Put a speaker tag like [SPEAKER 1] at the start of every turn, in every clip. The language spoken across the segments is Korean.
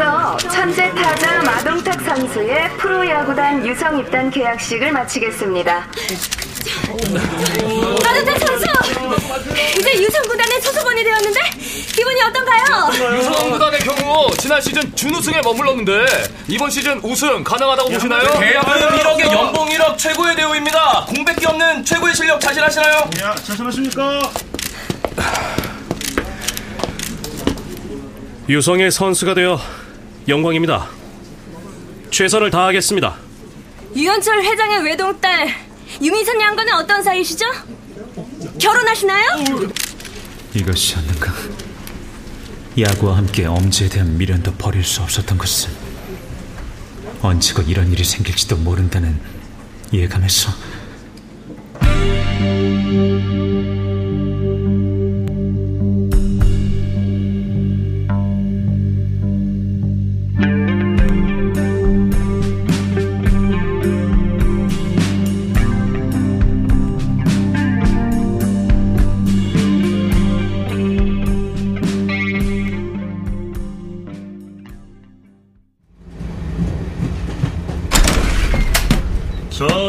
[SPEAKER 1] 아, 이로써 천재 타자 마동탁 선수의 프로야구단 유성 입단 계약식을 마치겠습니다.
[SPEAKER 2] 마동탁 선수! 이제 유성 구단의 소속원이 되었는데 기분이 어떤가요?
[SPEAKER 3] 유성 구단의 경우 지난 시즌 준우승에 머물렀는데 이번 시즌 우승 가능하다고 보시나요?
[SPEAKER 4] 계약금 1억에 연봉 1억 최고의 대우입니다. 공백기 없는 최고의 실력 자신하시나요?
[SPEAKER 5] 야, 자신하십니까?
[SPEAKER 6] 유성의 선수가 되어 영광입니다. 최선을 다하겠습니다.
[SPEAKER 2] 유현철 회장의 외동딸 유미선 양과는 어떤 사이시죠? 결혼하시나요?
[SPEAKER 7] 이것이 었는가 야구와 함께 엄지에 대한 미련도 버릴 수 없었던 것은 언제고 이런 일이 생길지도 모른다는 예감에서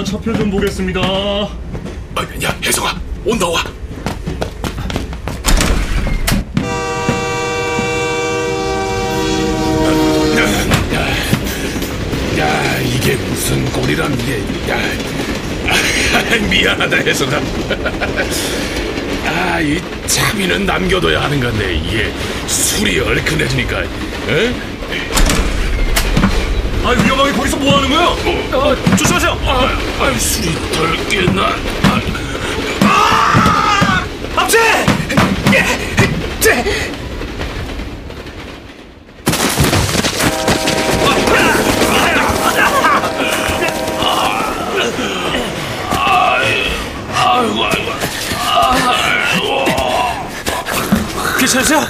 [SPEAKER 5] 차표 좀 보겠습니다.
[SPEAKER 3] 아, 야 혜성아 온다 와 야, 이게 무슨 꼴이란 게 야. 아, 미안하다 혜성아 아, 이 차비는 남겨둬야 하는 건데 이게 술이 얼큰해지니까 어?
[SPEAKER 5] 아, 위험하게 거기서 뭐 하는 거야?
[SPEAKER 3] 어,
[SPEAKER 5] 조심하세요.
[SPEAKER 3] 아, 아, 술이 덜 깼나? 아,
[SPEAKER 5] 앞지!
[SPEAKER 3] 아이고, 아이고.
[SPEAKER 5] 괜찮으세요?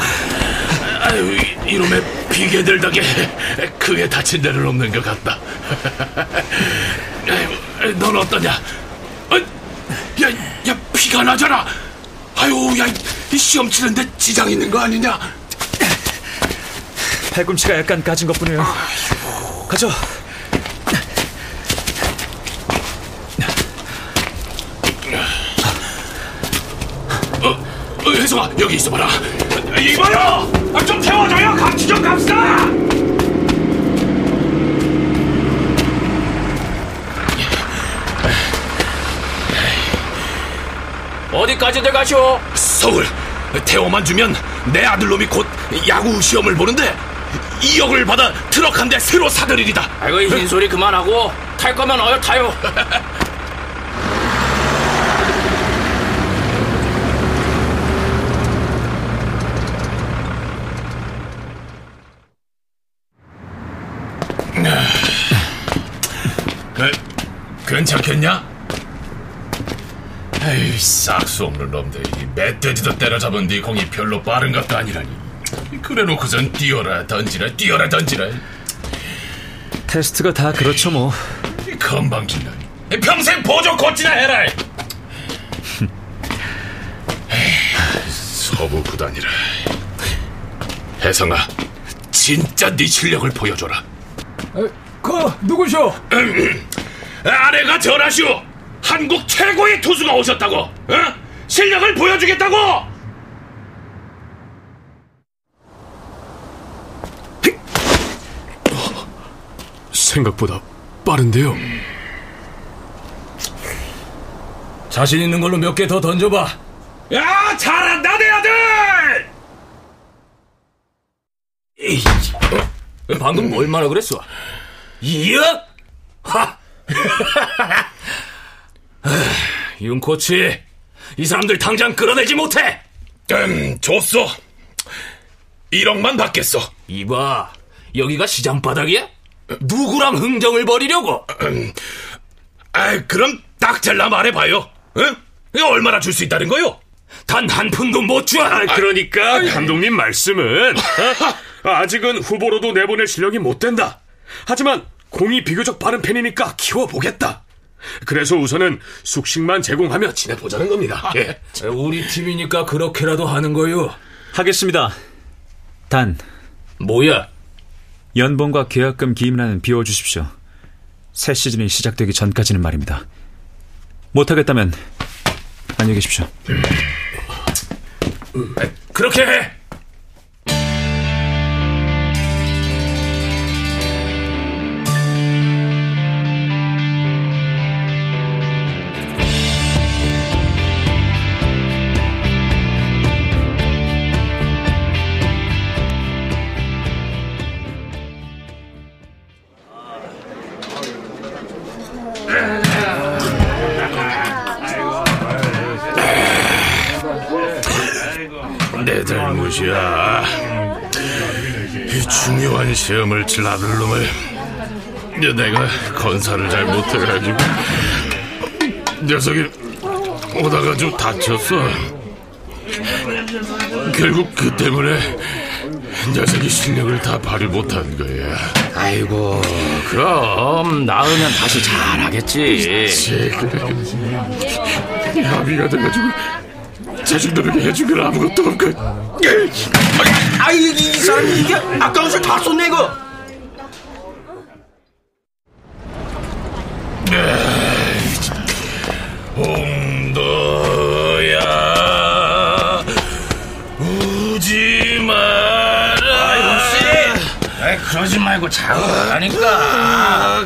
[SPEAKER 3] 아유, 이- 이놈의 비계들 덕에 크게 다친 데는 없는 것 같다. 넌 어떠냐? 어, 야, 야, 피가 나잖아. 아유, 야, 이 시험 치는데 지장 있는 거 아니냐?
[SPEAKER 7] 팔꿈치가 약간 까진 것 뿐이에요 가죠
[SPEAKER 3] 어, 어, 혜성아, 여기 있어봐라. 이봐요! 아, 좀 태워줘요! 같이 좀 갑시다!
[SPEAKER 4] 어디까지들 가시오?
[SPEAKER 3] 서울 태워만 주면 내 아들놈이 곧 야구 시험을 보는데 2억을 받아 트럭 한 대 새로 사들이리다
[SPEAKER 4] 아이고 흰소리 그만하고 탈 거면 어여 타요.
[SPEAKER 3] 그, 괜찮겠냐? 에이 싹수 없는 놈들 이 멧돼지도 때려잡은 네 공이 별로 빠른 것도 아니라니. 그래놓고선 뛰어라 던지라 뛰어라 던지라.
[SPEAKER 7] 테스트가 다 그렇죠 뭐.
[SPEAKER 3] 이 건방진다 평생 보조 코치나 해라! 서부 구단이라. 혜성아 진짜 네 실력을 보여줘라.
[SPEAKER 4] 그 누구시오?
[SPEAKER 3] 아내가 전하시오 한국 최고의 투수가 오셨다고 어? 실력을 보여주겠다고 생각보다 빠른데요
[SPEAKER 4] 자신 있는 걸로 몇 개 더 던져봐.
[SPEAKER 3] 야 잘한다 내 아들
[SPEAKER 4] 에이, 어? 방금 얼마나 그랬어? 2억? 하! 윤 코치, 이 사람들 당장 끌어내지 못해!
[SPEAKER 3] 음, 줬어. 1억만 받겠어.
[SPEAKER 4] 이봐, 여기가 시장 바닥이야? 누구랑 흥정을 벌이려고?
[SPEAKER 3] 아, 그럼 딱 잘라 말해봐요. 응? 얼마나 줄 수 있다는 거요?
[SPEAKER 4] 단 한 푼도 못 줘!
[SPEAKER 5] 그러니까 감독님 말씀은 어? 아직은 후보로도 내보낼 실력이 못 된다. 하지만 공이 비교적 빠른 편이니까 키워보겠다. 그래서 우선은 숙식만 제공하며 지내보자는 겁니다. 예.
[SPEAKER 4] 우리 팀이니까 그렇게라도 하는 거요.
[SPEAKER 7] 하겠습니다. 단,
[SPEAKER 4] 뭐야?
[SPEAKER 7] 연봉과 계약금 기임란은 비워주십시오. 새 시즌이 시작되기 전까지는 말입니다. 못하겠다면 안녕히 계십시오.
[SPEAKER 4] 그렇게 해!
[SPEAKER 3] 칠 아들 놈을 내가 건사를 잘 못해가지고 녀석이 오다가 좀 다쳤어. 결국 그 때문에 녀석이 실력을 다 발휘 못한 거야.
[SPEAKER 4] 아이고, 그럼 나으면 다시 잘하겠지.
[SPEAKER 3] 제 그래. 야비가 돼가지고 자식들에게 해준 건 아무것도 없고.
[SPEAKER 8] 아이 이 사람이 이게 아까운 술다 쏟네 이거.
[SPEAKER 3] 홍도야. 우지 마라.
[SPEAKER 4] 아이, 그러지 말고 자고하니까.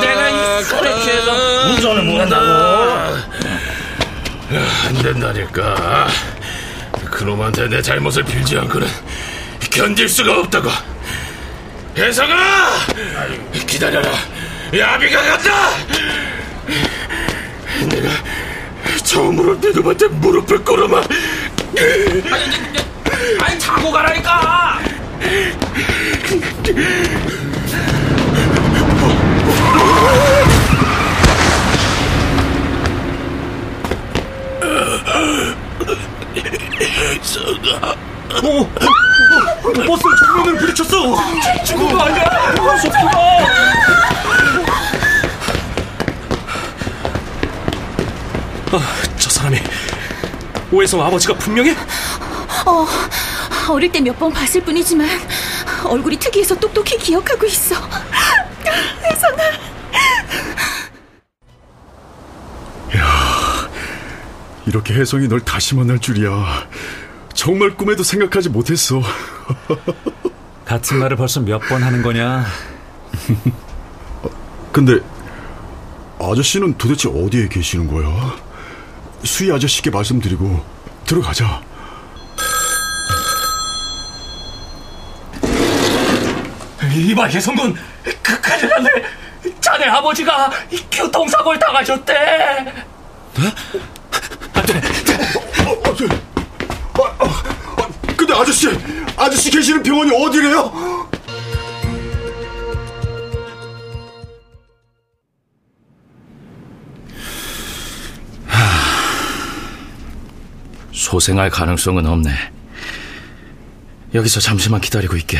[SPEAKER 4] 내가 이 술에 취해서 운전을 못한다고.
[SPEAKER 3] 안 된다니까. 그놈한테 내 잘못을 빌지 않고는 견딜 수가 없다고. 혜성아! 기다려라. 야비가 간다! 내가 처음으로 네 놈한테 무릎을 꿇어마.
[SPEAKER 4] 아니, 자고 가라니까!
[SPEAKER 5] 버스 정면을 부딪혔어.
[SPEAKER 4] 죽은 거 아니야? 소피가!
[SPEAKER 6] 아, 저 사람이 오해성 아버지가 분명해?
[SPEAKER 2] 어, 어릴 때 몇 번 봤을 뿐이지만 얼굴이 특이해서 똑똑히 기억하고 있어. 혜성아.
[SPEAKER 9] 이렇게 혜성이 널 다시 만날 줄이야. 정말 꿈에도 생각하지 못했어.
[SPEAKER 7] 같은 말을 벌써 몇 번 하는 거냐?
[SPEAKER 9] 근데 아저씨는 도대체 어디에 계시는 거야? 수희 아저씨께 말씀드리고 들어가자.
[SPEAKER 4] 이봐, 혜성군. 그, 큰일 났네. 자네 아버지가 교통사고를 당하셨대.
[SPEAKER 9] 어, 저, 아, 아, 근데 아저씨, 아저씨 계시는 병원이 어디래요?
[SPEAKER 4] 소생할 가능성은 없네. 여기서 잠시만 기다리고 있게.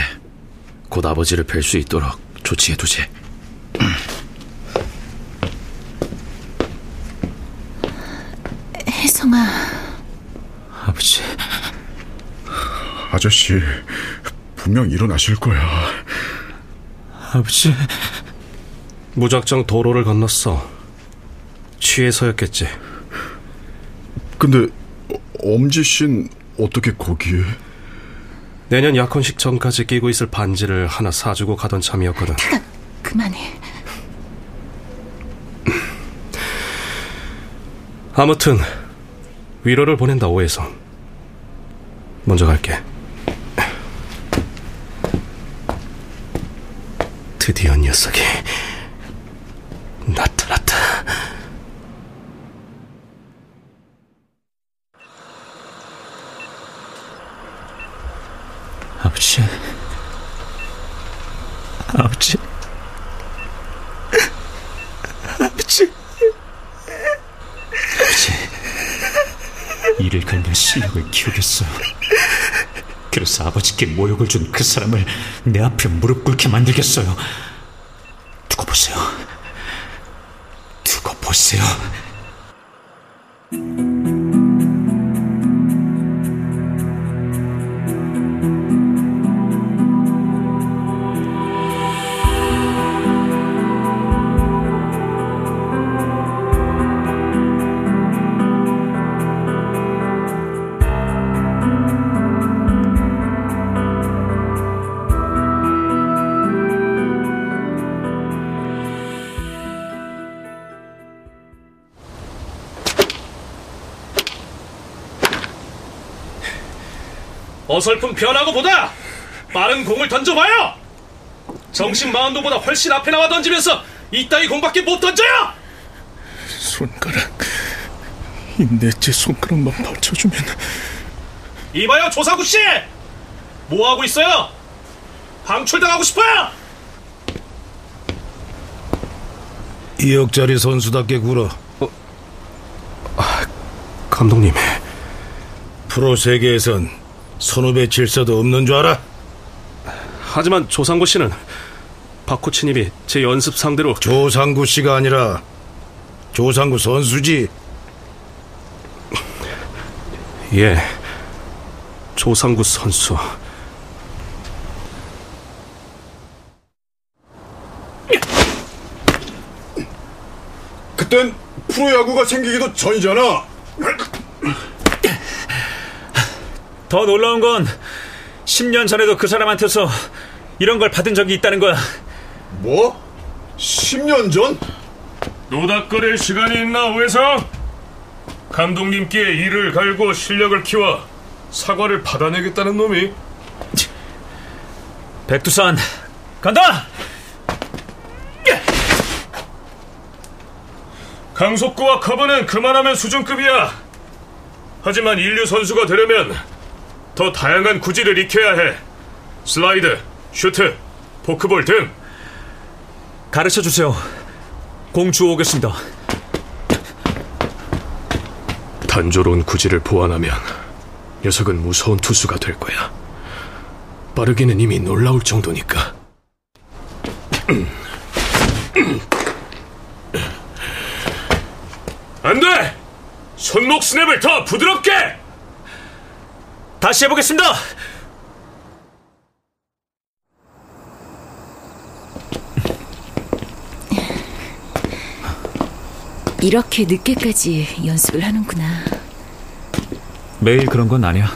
[SPEAKER 4] 곧 아버지를 뵐 수 있도록 조치해두지.
[SPEAKER 2] 혜성아.
[SPEAKER 7] 아버지,
[SPEAKER 9] 아저씨, 분명 일어나실 거야.
[SPEAKER 7] 아버지.
[SPEAKER 6] 무작정 도로를 건넜어. 취해서였겠지.
[SPEAKER 9] 근데 엄지 씨는 어떻게 거기에?
[SPEAKER 6] 내년 약혼식 전까지 끼고 있을 반지를 하나 사주고 가던 참이었거든.
[SPEAKER 2] 그만해.
[SPEAKER 6] 아무튼 위로를 보낸다 오해성. 먼저 갈게. 드디어 녀석이 나타났다.
[SPEAKER 7] 아버지. 아버지. 아버지. 아버지. 이를 갈면 실력을 키우겠어요. 그래서 아버지께 모욕을 준 그 사람을 내 앞에 무릎 꿇게 만들겠어요. 두고 보세요. 두고 보세요.
[SPEAKER 6] 어설픈 변화고 보다 빠른 공을 던져봐요. 정신 마운드보다 훨씬 앞에 나와 던지면서 이따위 공밖에 못 던져요.
[SPEAKER 9] 손가락. 이 넷째 손가락만 받쳐주면
[SPEAKER 6] 이봐요 조사구 씨, 뭐 하고 있어요? 방출당하고 싶어요?
[SPEAKER 10] 2억짜리 선수답게 굴어.
[SPEAKER 11] 감독님,
[SPEAKER 10] 프로 세계에선 선후배 질서도 없는 줄 알아?
[SPEAKER 11] 하지만 조상구 씨는 박 코치님이 제 연습 상대로
[SPEAKER 10] 조상구 씨가 아니라 조상구 선수지.
[SPEAKER 11] 예, 조상구 선수.
[SPEAKER 9] 그땐 프로야구가 생기기도 전이잖아.
[SPEAKER 7] 더 놀라운 건 10년 전에도 그 사람한테서 이런 걸 받은 적이 있다는 거야.
[SPEAKER 9] 뭐? 10년 전?
[SPEAKER 6] 노닥거릴 시간이 있나 오해성? 감독님께 이를 갈고 실력을 키워 사과를 받아내겠다는 놈이
[SPEAKER 7] 백두산 간다.
[SPEAKER 6] 강속구와 커브는 그만하면 수준급이야. 하지만 일류 선수가 되려면 더 다양한 구질을 익혀야 해. 슬라이더, 슈트, 포크볼 등.
[SPEAKER 7] 가르쳐 주세요. 공 주워 오겠습니다.
[SPEAKER 6] 단조로운 구질을 보완하면 녀석은 무서운 투수가 될 거야. 빠르기는 이미 놀라울 정도니까. 안 돼! 손목 스냅을 더 부드럽게!
[SPEAKER 7] 다시 해보겠습니다.
[SPEAKER 2] 이렇게 늦게까지 연습을 하는구나.
[SPEAKER 7] 매일 그런 건 아니야.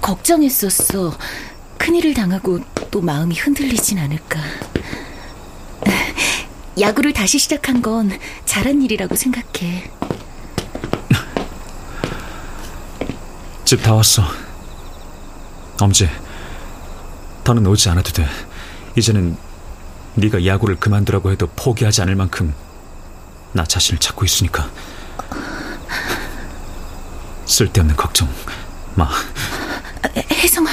[SPEAKER 2] 걱정했었어. 큰일을 당하고 또 마음이 흔들리진 않을까. 야구를 다시 시작한 건 잘한 일이라고 생각해.
[SPEAKER 7] 집 다 왔어. 엄지, 더는 오지 않아도 돼. 이제는 네가 야구를 그만두라고 해도 포기하지 않을 만큼 나 자신을 찾고 있으니까. 쓸데없는 걱정 마.
[SPEAKER 2] 혜성아,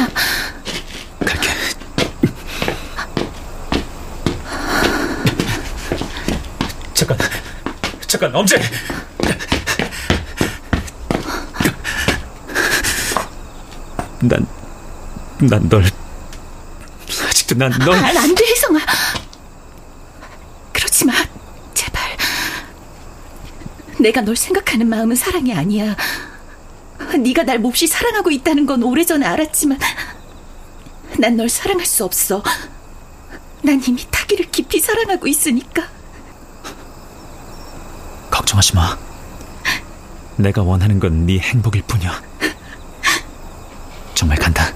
[SPEAKER 7] 갈게. 잠깐, 잠깐, 엄지. 난, 난 널, 아직도 난 널.
[SPEAKER 2] 아, 안 돼, 혜성아. 그렇지 마, 제발. 내가 널 생각하는 마음은 사랑이 아니야. 네가 날 몹시 사랑하고 있다는 건 오래전에 알았지만 난 널 사랑할 수 없어. 난 이미 타기를 깊이 사랑하고 있으니까.
[SPEAKER 7] 걱정하지 마. 내가 원하는 건 네 행복일 뿐이야. 정말 간다.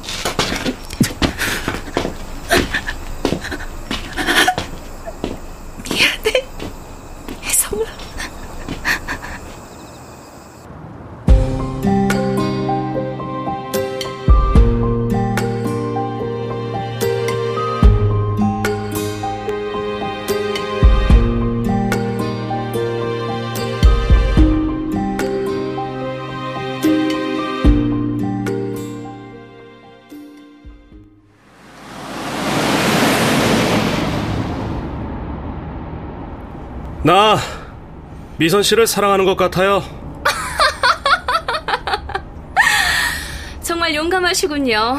[SPEAKER 6] 미선 씨를 사랑하는 것 같아요.
[SPEAKER 12] 정말 용감하시군요.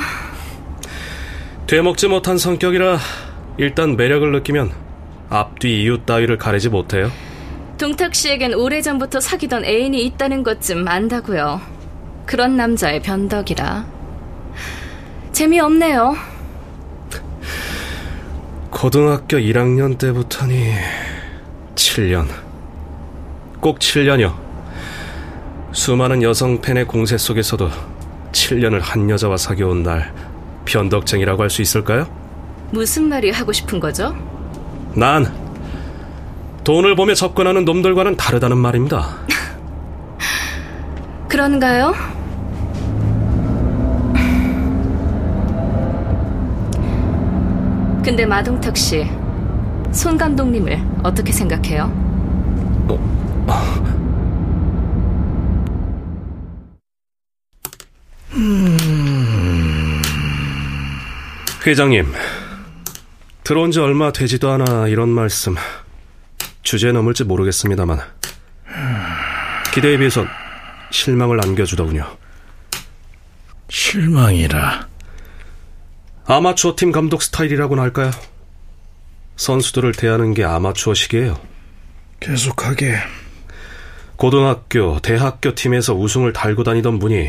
[SPEAKER 6] 되먹지 못한 성격이라 일단 매력을 느끼면 앞뒤 이유 따위를 가리지 못해요.
[SPEAKER 12] 동탁 씨에겐 오래전부터 사귀던 애인이 있다는 것쯤 안다고요. 그런 남자의 변덕이라. 재미없네요.
[SPEAKER 6] 고등학교 1학년 때부터니 7년. 꼭 7년이요. 수많은 여성 팬의 공세 속에서도 7년을 한 여자와 사귀어온 날 변덕쟁이라고 할 수 있을까요?
[SPEAKER 12] 무슨 말이 하고 싶은 거죠?
[SPEAKER 6] 난 돈을 보며 접근하는 놈들과는 다르다는 말입니다.
[SPEAKER 12] 그런가요? 근데 마동탁 씨, 손 감독님을 어떻게 생각해요?
[SPEAKER 6] 회장님, 들어온 지 얼마 되지도 않아 이런 말씀 주제 넘을지 모르겠습니다만 기대에 비해서 실망을 안겨주더군요.
[SPEAKER 10] 실망이라.
[SPEAKER 6] 아마추어 팀 감독 스타일이라고나 할까요? 선수들을 대하는 게 아마추어식이에요.
[SPEAKER 10] 계속하게.
[SPEAKER 6] 고등학교, 대학교 팀에서 우승을 달고 다니던 분이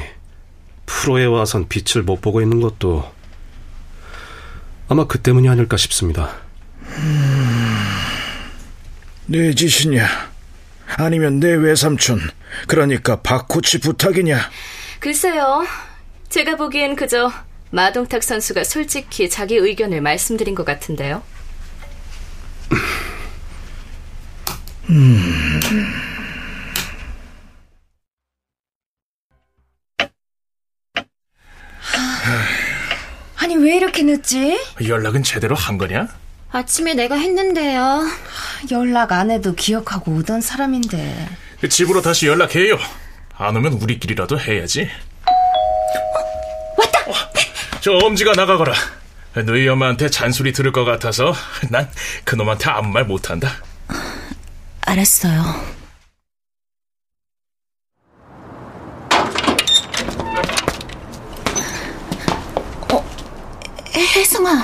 [SPEAKER 6] 프로에 와선 빛을 못 보고 있는 것도 아마 그 때문이 아닐까 싶습니다.
[SPEAKER 10] 내 짓이냐? 아니면 내 외삼촌, 그러니까 박코치 부탁이냐?
[SPEAKER 12] 글쎄요. 제가 보기엔 그저 마동탁 선수가 솔직히 자기 의견을 말씀드린 것 같은데요.
[SPEAKER 10] 음.
[SPEAKER 13] 왜 이렇게 늦지?
[SPEAKER 3] 연락은 제대로 한 거냐?
[SPEAKER 13] 아침에 내가 했는데요. 연락 안 해도 기억하고 오던 사람인데.
[SPEAKER 3] 그 집으로 다시 연락해요. 안 오면 우리끼리라도 해야지.
[SPEAKER 13] 왔다!
[SPEAKER 3] 저 엄지가 나가거라. 너희 엄마한테 잔소리 들을 것 같아서 난 그놈한테 아무 말 못한다.
[SPEAKER 2] 알았어요. 혜성아.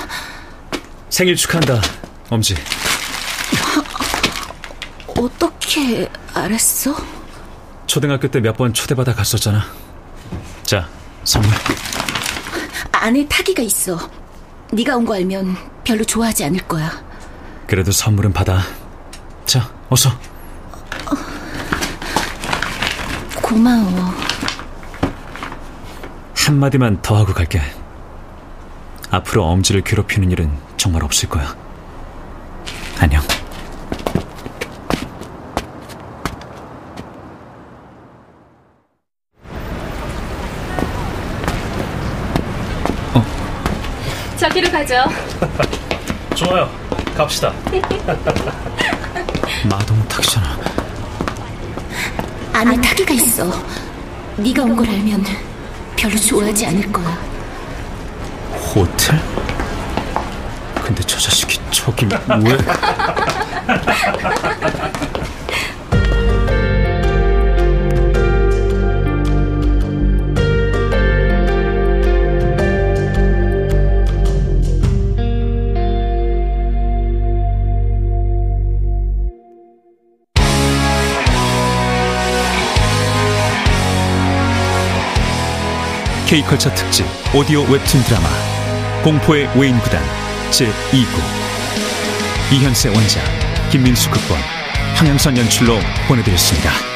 [SPEAKER 7] 생일 축하한다, 엄지.
[SPEAKER 2] 어떻게 알았어?
[SPEAKER 7] 초등학교 때 몇 번 초대받아 갔었잖아. 자, 선물.
[SPEAKER 2] 안에 타기가 있어. 네가 온 거 알면 별로 좋아하지 않을 거야.
[SPEAKER 7] 그래도 선물은 받아. 자, 어서.
[SPEAKER 2] 고마워.
[SPEAKER 7] 한마디만 더 하고 갈게. 앞으로 엄지를 괴롭히는 일은 정말 없을 거야. 안녕.
[SPEAKER 12] 저기로 가죠.
[SPEAKER 6] 좋아요. 갑시다.
[SPEAKER 7] 마동탁이잖아.
[SPEAKER 2] 안에 타기가 있어. 네가 온 걸 알면 별로 좋아하지 않을 거야.
[SPEAKER 7] 호텔? 근데 저 자식이 저기 왜? K컬처 특집 오디오 웹툰 드라마 공포의 외인 구단 제2구 이현세 원작 김민수 극본 황영선 연출로 보내드렸습니다.